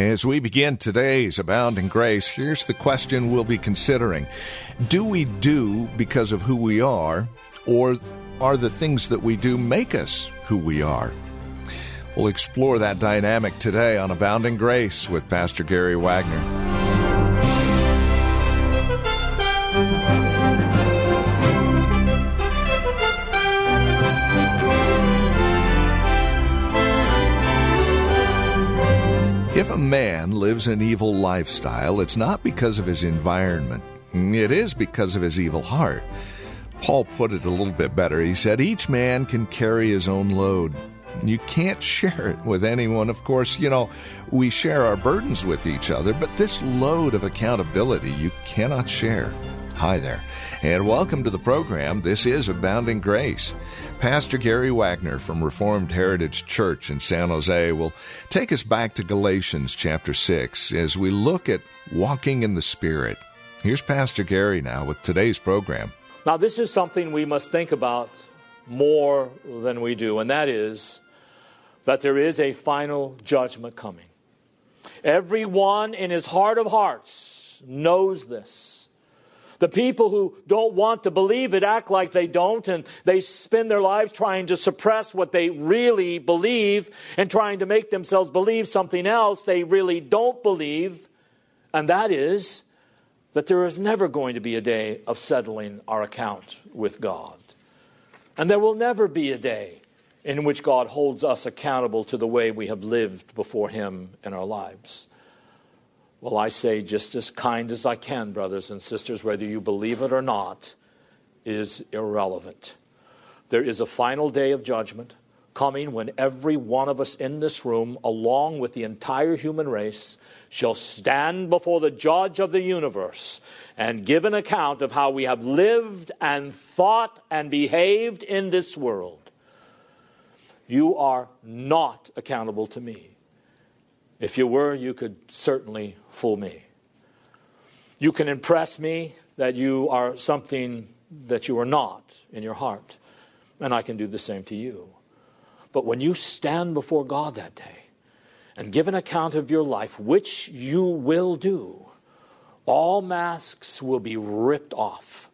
As we begin today's Abounding Grace, here's the question we'll be considering Do we do because of who we are, or are the things that we do make us who we are? We'll explore that dynamic today on Abounding Grace with Pastor Gary Wagner. If a man lives an evil lifestyle, it's not because of his environment, mm, it is because of his evil heart. Paul put it a little bit better. He said, Each man can carry his own load. You can't share it with anyone. Of course, you know, we share our burdens with each other, but this load of accountability you cannot share. Hi there, and welcome to the program. This is Abounding Grace. Pastor Gary Wagner from Reformed Heritage Church in San Jose will take us back to Galatians chapter 6 as we look at walking in the Spirit. Here's Pastor Gary now with today's program. Now, this is something we must think about more than we do, and that is that there is a final judgment coming. Everyone in his heart of hearts knows this. The people who don't want to believe it act like they don't, and they spend their lives trying to suppress what they really believe and trying to make themselves believe something else they really don't believe, and that is that there is never going to be a day of settling our account with God. And there will never be a day in which God holds us accountable to the way we have lived before Him in our lives. Well, I say just as kind as I can, brothers and sisters, whether you believe it or not, is irrelevant. There is a final day of judgment coming when every one of us in this room, along with the entire human race, shall stand before the judge of the universe and give an account of how we have lived and thought and behaved in this world. You are not accountable to me. If you were, you could certainly fool me. You can impress me that you are something that you are not in your heart, and I can do the same to you. But when you stand before God that day and give an account of your life, which you will do, all masks will be ripped off,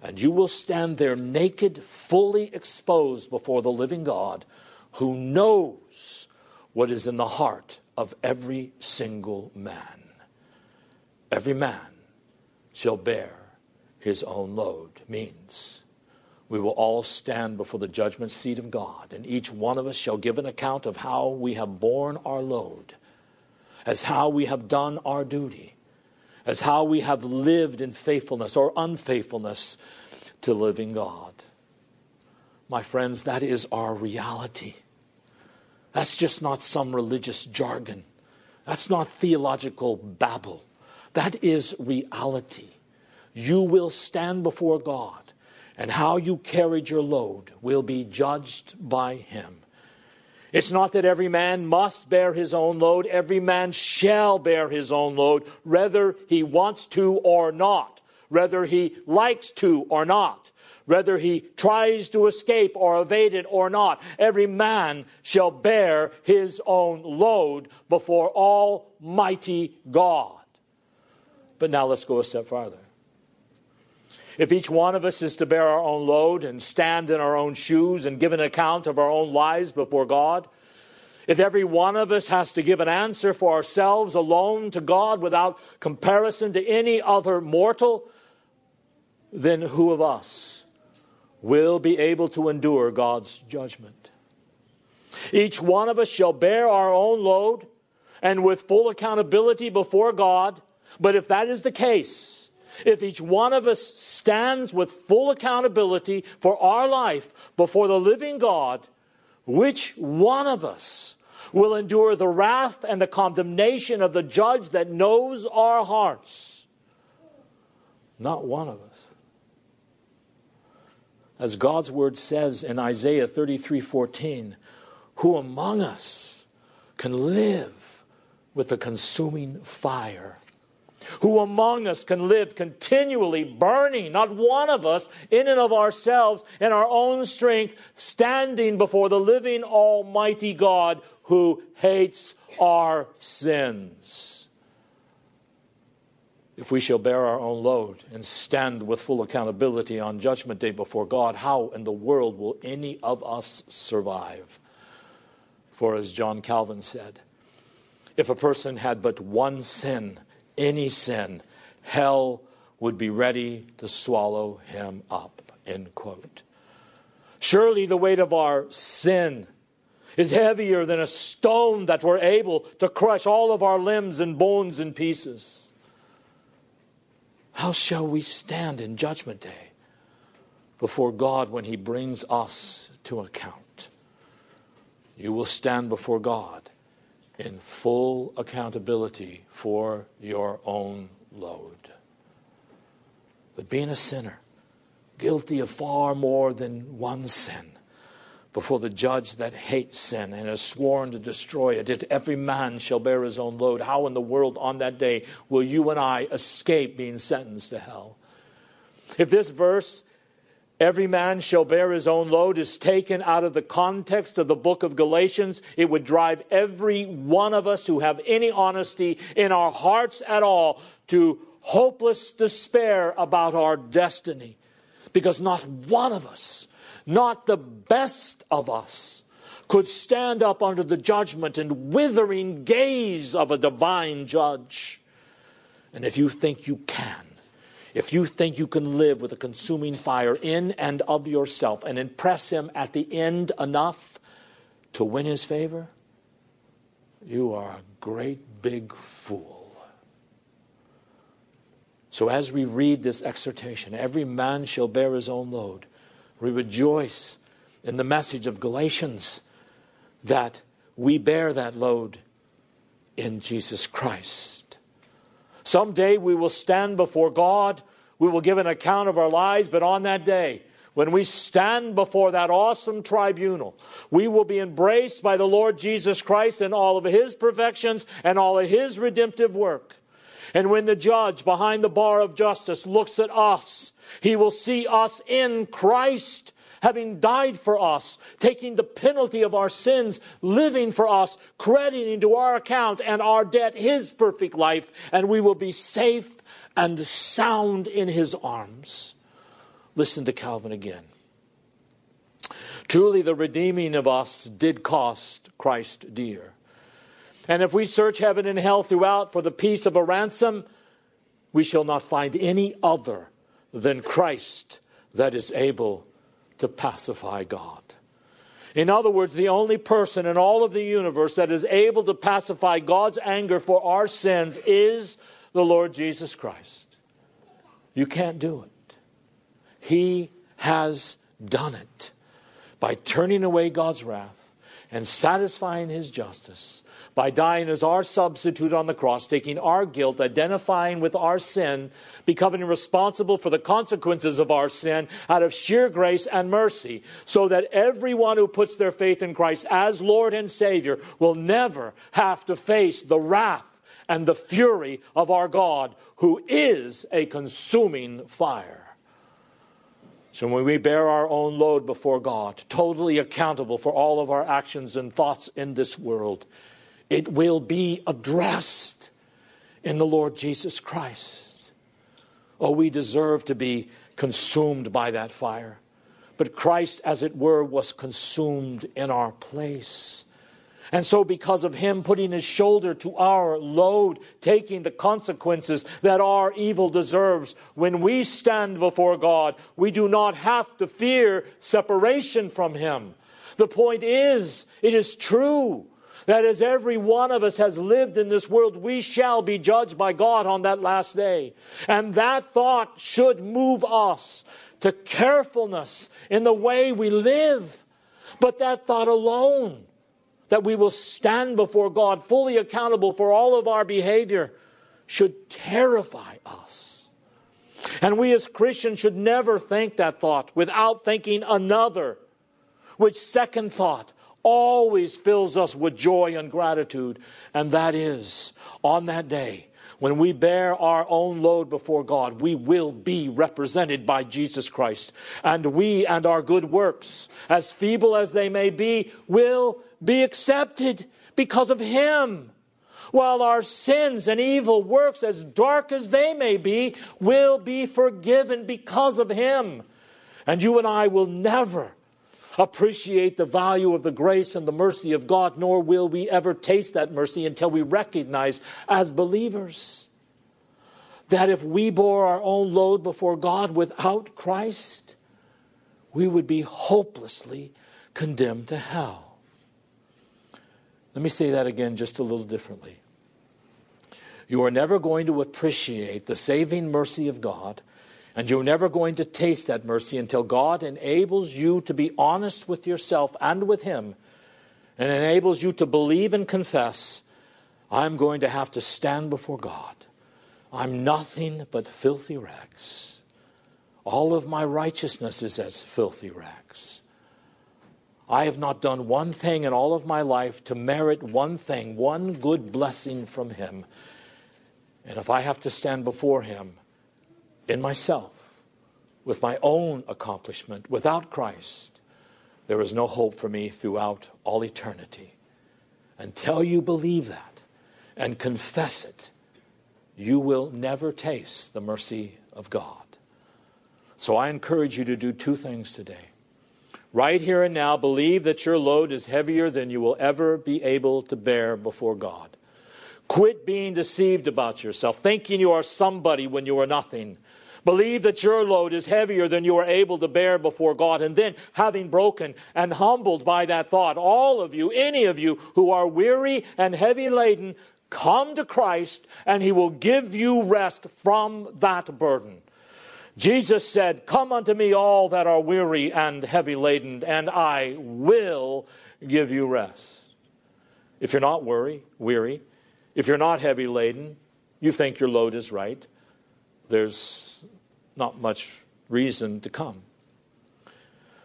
and you will stand there naked, fully exposed before the living God who knows what is in the heart of every single man. Every man shall bear his own load, means we will all stand before the judgment seat of God, and each one of us shall give an account of how we have borne our load, as how we have done our duty, as how we have lived in faithfulness or unfaithfulness to living God. My friends, that is our reality. That's just not some religious jargon. That's not theological babble. That is reality. You will stand before God, and how you carried your load will be judged by Him. It's not that every man must bear his own load, every man shall bear his own load, whether he wants to or not, whether he likes to or not whether he tries to escape or evade it or not. Every man shall bear his own load before Almighty God. But now let's go a step farther. If each one of us is to bear our own load and stand in our own shoes and give an account of our own lives before God, if every one of us has to give an answer for ourselves alone to God without comparison to any other mortal, then who of us will be able to endure God's judgment. Each one of us shall bear our own load and with full accountability before God. But if that is the case, if each one of us stands with full accountability for our life before the living God, which one of us will endure the wrath and the condemnation of the judge that knows our hearts. Not one of us. As God's word says in Isaiah 33 14, who among us can live with the consuming fire? Who among us can live continually burning, not one of us in and of ourselves, in our own strength, standing before the living Almighty God who hates our sins? If we shall bear our own load and stand with full accountability on Judgment Day before God, how in the world will any of us survive? For as John Calvin said, if a person had but one sin, any sin, hell would be ready to swallow him up. End quote. Surely the weight of our sin is heavier than a stone that were able to crush all of our limbs and bones in pieces. How shall we stand in Judgment Day before God when He brings us to account? You will stand before God in full accountability for your own load. But being a sinner, guilty of far more than one sin, before the judge that hates sin and has sworn to destroy it, if every man shall bear his own load, how in the world on that day will you and I escape being sentenced to hell? If this verse Every man shall bear his own load is taken out of the context of the book of Galatians. It would drive every one of us who have any honesty in our hearts at all to hopeless despair about our destiny. Because not one of us, not the best of us, could stand up under the judgment and withering gaze of a divine judge. And if you think you can, if you think you can live with a consuming fire in and of yourself and impress Him at the end enough to win His favor, you are a great big fool. So, as we read this exhortation, every man shall bear his own load, we rejoice in the message of Galatians that we bear that load in Jesus Christ. Someday we will stand before God. We will give an account of our lives, but on that day, when we stand before that awesome tribunal, we will be embraced by the Lord Jesus Christ and all of his perfections and all of his redemptive work. And when the judge behind the bar of justice looks at us, he will see us in Christ having died for us, taking the penalty of our sins, living for us, crediting to our account and our debt his perfect life, and we will be safe and sound in his arms. Listen to Calvin again. Truly, the redeeming of us did cost Christ dear. And if we search heaven and hell throughout for the peace of a ransom, we shall not find any other than Christ that is able to pacify God. In other words, the only person in all of the universe that is able to pacify God's anger for our sins is the Lord Jesus Christ. You can't do it. He has done it by turning away God's wrath and satisfying his justice by dying as our substitute on the cross, taking our guilt, identifying with our sin, becoming responsible for the consequences of our sin out of sheer grace and mercy, so that everyone who puts their faith in Christ as Lord and Savior will never have to face the wrath and the fury of our God, who is a consuming fire. So when we bear our own load before God, totally accountable for all of our actions and thoughts in this world, it will be addressed in the Lord Jesus Christ. Oh, we deserve to be consumed by that fire. But Christ, as it were, was consumed in our place. And so, because of him putting his shoulder to our load, taking the consequences that our evil deserves, when we stand before God, we do not have to fear separation from him. The point is, it is true that as every one of us has lived in this world, we shall be judged by God on that last day. And that thought should move us to carefulness in the way we live. But that thought alone that we will stand before God fully accountable for all of our behavior should terrify us. And we as Christians should never think that thought without thinking another, which second thought always fills us with joy and gratitude. And that is, on that day, when we bear our own load before God, we will be represented by Jesus Christ. And we and our good works, as feeble as they may be, will be accepted because of Him. While our sins and evil works, as dark as they may be, will be forgiven because of Him. And you and I will never appreciate the value of the grace and the mercy of God, nor will we ever taste that mercy until we recognize as believers that if we bore our own load before God without Christ, we would be hopelessly condemned to hell. Let me say that again just a little differently. You are never going to appreciate the saving mercy of God and you're never going to taste that mercy until God enables you to be honest with yourself and with Him and enables you to believe and confess I'm going to have to stand before God. I'm nothing but filthy rags. All of my righteousness is as filthy rags. I have not done one thing in all of my life to merit one thing, one good blessing from Him. And if I have to stand before Him, in myself, with my own accomplishment, without Christ, there is no hope for me throughout all eternity. Until you believe that and confess it, you will never taste the mercy of God. So I encourage you to do two things today. Right here and now, believe that your load is heavier than you will ever be able to bear before God. Quit being deceived about yourself, thinking you are somebody when you are nothing. Believe that your load is heavier than you are able to bear before God. And then, having broken and humbled by that thought, all of you, any of you who are weary and heavy laden, come to Christ and he will give you rest from that burden. Jesus said, Come unto me, all that are weary and heavy laden, and I will give you rest. If you're not worry, weary, if you're not heavy laden, you think your load is right, there's not much reason to come.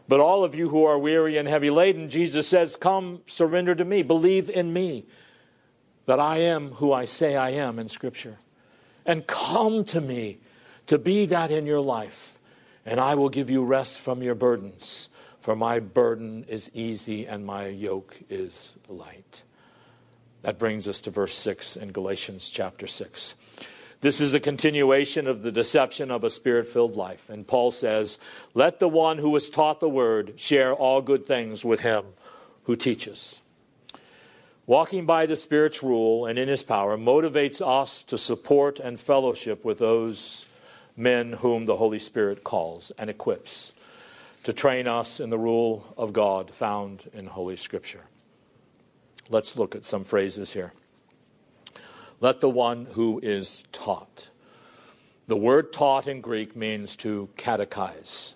But all of you who are weary and heavy laden, Jesus says, Come, surrender to me, believe in me that I am who I say I am in Scripture. And come to me to be that in your life, and I will give you rest from your burdens. For my burden is easy and my yoke is light. That brings us to verse 6 in Galatians chapter 6. This is a continuation of the deception of a spirit filled life. And Paul says, Let the one who has taught the word share all good things with him who teaches. Walking by the Spirit's rule and in his power motivates us to support and fellowship with those men whom the Holy Spirit calls and equips to train us in the rule of God found in Holy Scripture. Let's look at some phrases here. Let the one who is taught. The word taught in Greek means to catechize.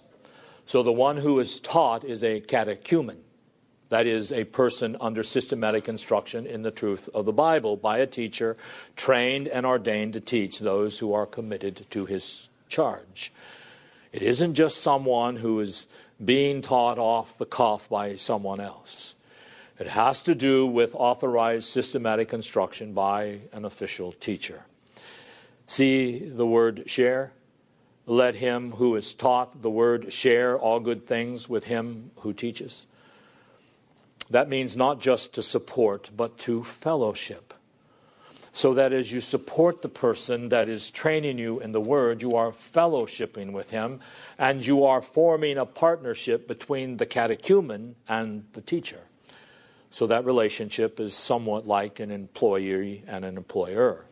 So the one who is taught is a catechumen. That is, a person under systematic instruction in the truth of the Bible by a teacher trained and ordained to teach those who are committed to his charge. It isn't just someone who is being taught off the cuff by someone else. It has to do with authorized systematic instruction by an official teacher. See the word share? Let him who is taught the word share all good things with him who teaches. That means not just to support, but to fellowship. So that as you support the person that is training you in the word, you are fellowshipping with him and you are forming a partnership between the catechumen and the teacher. So that relationship is somewhat like an employee and an employer.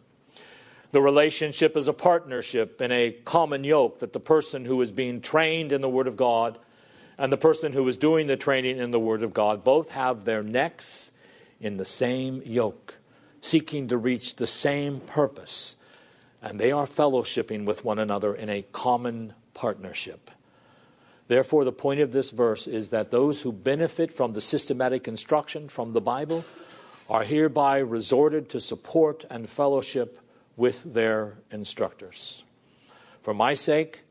The relationship is a partnership in a common yoke that the person who is being trained in the Word of God and the person who is doing the training in the Word of God both have their necks in the same yoke, seeking to reach the same purpose. And they are fellowshipping with one another in a common partnership. Therefore, the point of this verse is that those who benefit from the systematic instruction from the Bible are hereby resorted to support and fellowship with their instructors. For my sake,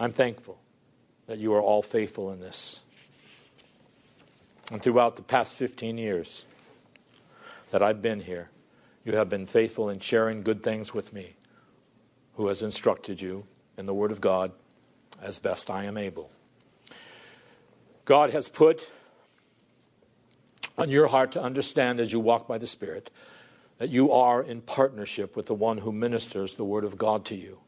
I'm thankful that you are all faithful in this. And throughout the past 15 years that I've been here, you have been faithful in sharing good things with me, who has instructed you in the Word of God as best I am able. God has put on your heart to understand as you walk by the Spirit that you are in partnership with the one who ministers the Word of God to you.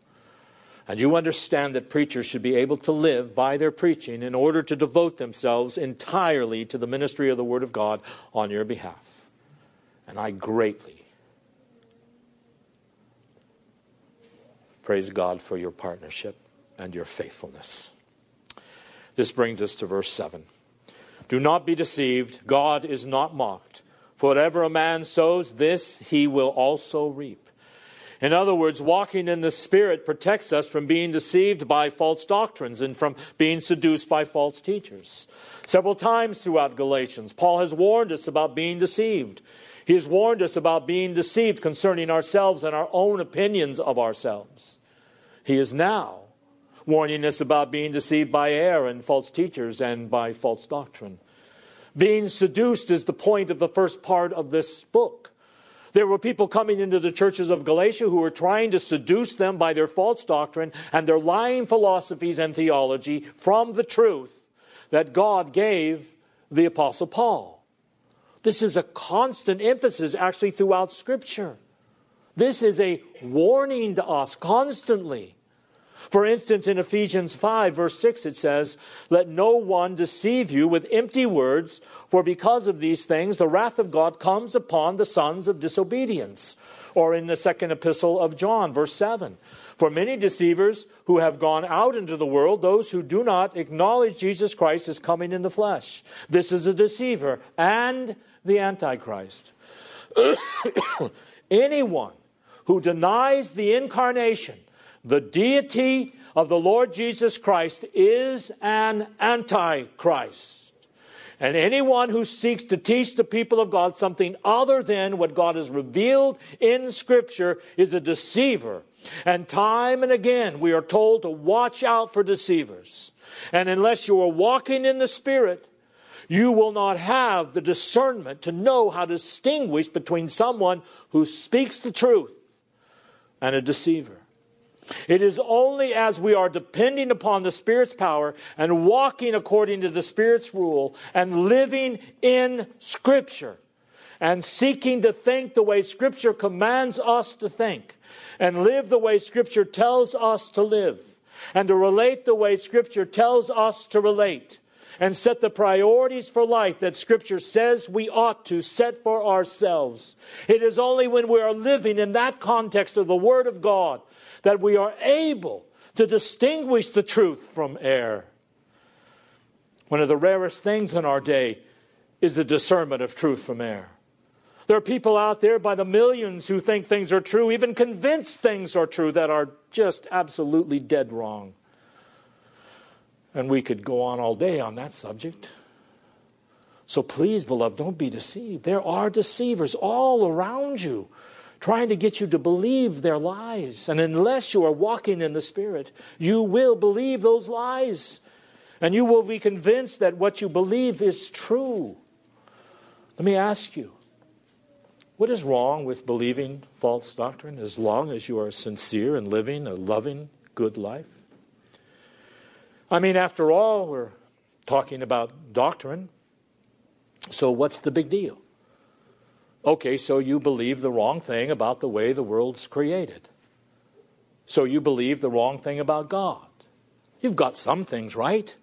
And you understand that preachers should be able to live by their preaching in order to devote themselves entirely to the ministry of the Word of God on your behalf. And I greatly praise God for your partnership and your faithfulness. This brings us to verse 7. Do not be deceived. God is not mocked. For whatever a man sows, this he will also reap. In other words, walking in the Spirit protects us from being deceived by false doctrines and from being seduced by false teachers. Several times throughout Galatians, Paul has warned us about being deceived. He has warned us about being deceived concerning ourselves and our own opinions of ourselves. He is now warning us about being deceived by error and false teachers and by false doctrine. Being seduced is the point of the first part of this book. There were people coming into the churches of Galatia who were trying to seduce them by their false doctrine and their lying philosophies and theology from the truth that God gave the Apostle Paul. This is a constant emphasis actually throughout Scripture. This is a warning to us constantly. For instance, in Ephesians 5, verse 6, it says, Let no one deceive you with empty words, for because of these things the wrath of God comes upon the sons of disobedience. Or in the second epistle of John, verse 7, For many deceivers who have gone out into the world, those who do not acknowledge Jesus Christ as coming in the flesh. This is a deceiver and the Antichrist. Anyone who denies the incarnation, the deity of the Lord Jesus Christ is an antichrist. And anyone who seeks to teach the people of God something other than what God has revealed in Scripture is a deceiver. And time and again, we are told to watch out for deceivers. And unless you are walking in the Spirit, you will not have the discernment to know how to distinguish between someone who speaks the truth and a deceiver. It is only as we are depending upon the Spirit's power and walking according to the Spirit's rule and living in Scripture and seeking to think the way Scripture commands us to think and live the way Scripture tells us to live and to relate the way Scripture tells us to relate and set the priorities for life that Scripture says we ought to set for ourselves. It is only when we are living in that context of the Word of God that we are able to distinguish the truth from error. One of the rarest things in our day is the discernment of truth from error. There are people out there by the millions who think things are true, even convinced things are true that are just absolutely dead wrong. And we could go on all day on that subject. So please, beloved, don't be deceived. There are deceivers all around you trying to get you to believe their lies. And unless you are walking in the Spirit, you will believe those lies. And you will be convinced that what you believe is true. Let me ask you what is wrong with believing false doctrine as long as you are sincere and living a loving, good life? I mean, after all, we're talking about doctrine. So, what's the big deal? Okay, so you believe the wrong thing about the way the world's created. So you believe the wrong thing about God. You've got some things right,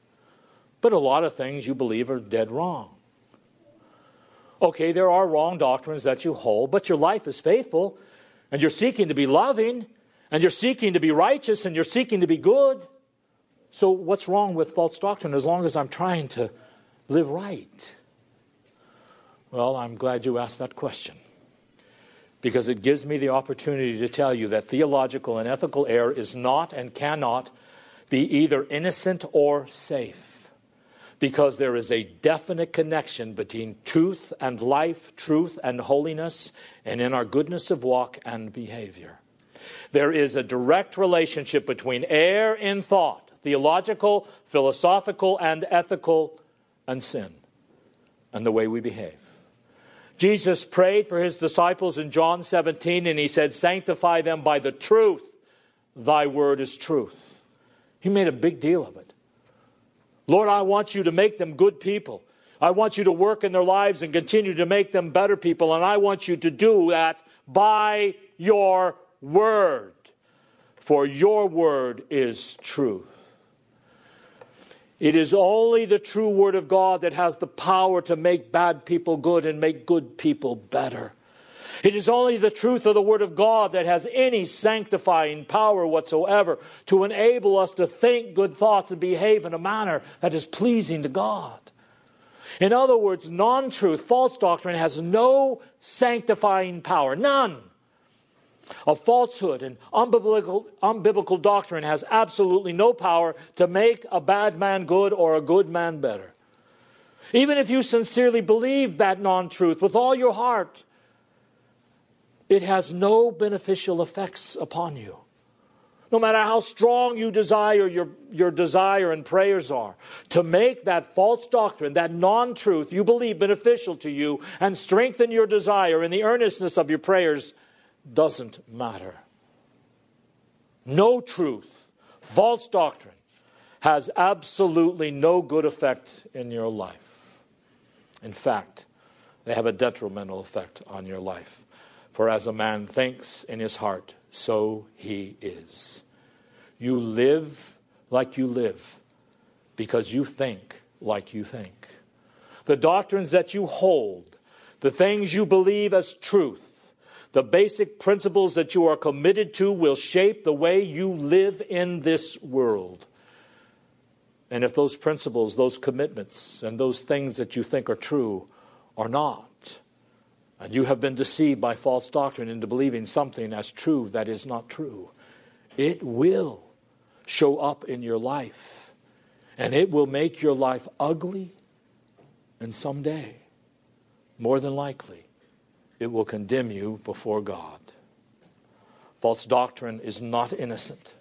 but a lot of things you believe are dead wrong. Okay, there are wrong doctrines that you hold, but your life is faithful, and you're seeking to be loving, and you're seeking to be righteous, and you're seeking to be good. So, what's wrong with false doctrine as long as I'm trying to live right? Well, I'm glad you asked that question because it gives me the opportunity to tell you that theological and ethical error is not and cannot be either innocent or safe. because there is a definite connection between truth and life, truth and holiness, and in our goodness of walk and behavior. There is a direct relationship between error in thought, theological, philosophical, and ethical, and sin, and the way we behave. Jesus prayed for his disciples in John 17, and he said, Sanctify them by the truth. Thy word is truth. He made a big deal of it. Lord, I want you to make them good people. I want you to work in their lives and continue to make them better people. And I want you to do that by your word. For your word is truth. It is only the true Word of God that has the power to make bad people good and make good people better. It is only the truth of the Word of God that has any sanctifying power whatsoever to enable us to think good thoughts and behave in a manner that is pleasing to God. In other words, non truth, false doctrine has no sanctifying power. None of falsehood and unbiblical, unbiblical doctrine has absolutely no power to make a bad man good or a good man better. Even if you sincerely believe that non truth with all your heart, it has no beneficial effects upon you. No matter how strong you desire your, your desire and prayers are, to make that false doctrine, that non truth you believe beneficial to you and strengthen your desire in the earnestness of your prayers doesn't matter. No truth, false doctrine, has absolutely no good effect in your life. In fact, they have a detrimental effect on your life. For as a man thinks in his heart, so he is. You live like you live because you think like you think. The doctrines that you hold, the things you believe as truth, the basic principles that you are committed to will shape the way you live in this world. And if those principles, those commitments, and those things that you think are true are not, and you have been deceived by false doctrine into believing something as true that is not true, it will show up in your life. And it will make your life ugly, and someday, more than likely, it will condemn you before God. False doctrine is not innocent.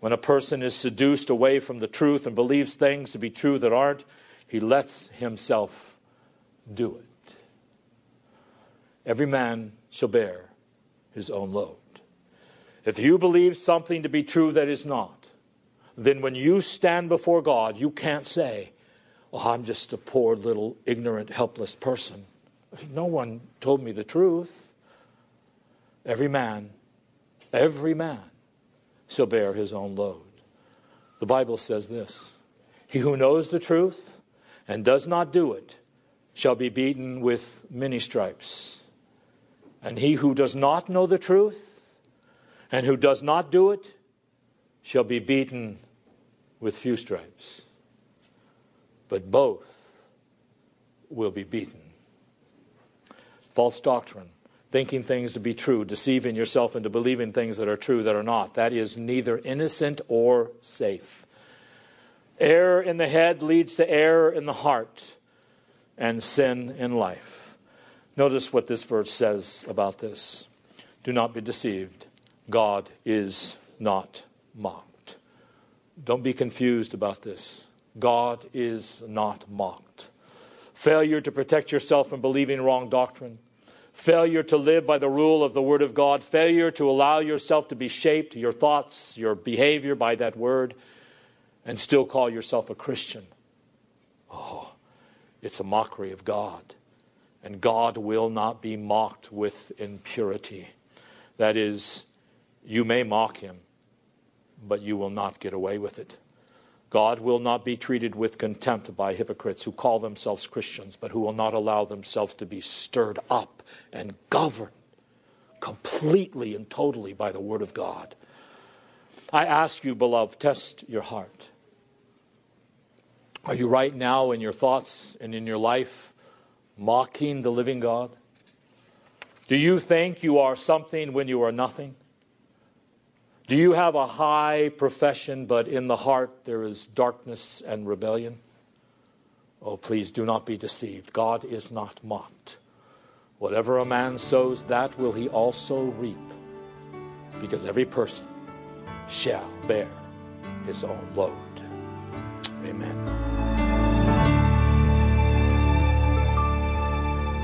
When a person is seduced away from the truth and believes things to be true that aren't, he lets himself do it. Every man shall bear his own load. If you believe something to be true that is not, then when you stand before God, you can't say, Oh, I'm just a poor little ignorant, helpless person. No one told me the truth. Every man, every man shall bear his own load. The Bible says this He who knows the truth and does not do it shall be beaten with many stripes. And he who does not know the truth and who does not do it shall be beaten with few stripes. But both will be beaten false doctrine, thinking things to be true, deceiving yourself into believing things that are true that are not. That is neither innocent or safe. Error in the head leads to error in the heart and sin in life. Notice what this verse says about this. Do not be deceived. God is not mocked. Don't be confused about this. God is not mocked. Failure to protect yourself from believing wrong doctrine, failure to live by the rule of the Word of God, failure to allow yourself to be shaped, your thoughts, your behavior by that Word, and still call yourself a Christian. Oh, it's a mockery of God. And God will not be mocked with impurity. That is, you may mock Him, but you will not get away with it. God will not be treated with contempt by hypocrites who call themselves Christians, but who will not allow themselves to be stirred up and governed completely and totally by the Word of God. I ask you, beloved, test your heart. Are you right now in your thoughts and in your life mocking the living God? Do you think you are something when you are nothing? Do you have a high profession, but in the heart there is darkness and rebellion? Oh, please do not be deceived. God is not mocked. Whatever a man sows, that will he also reap, because every person shall bear his own load. Amen.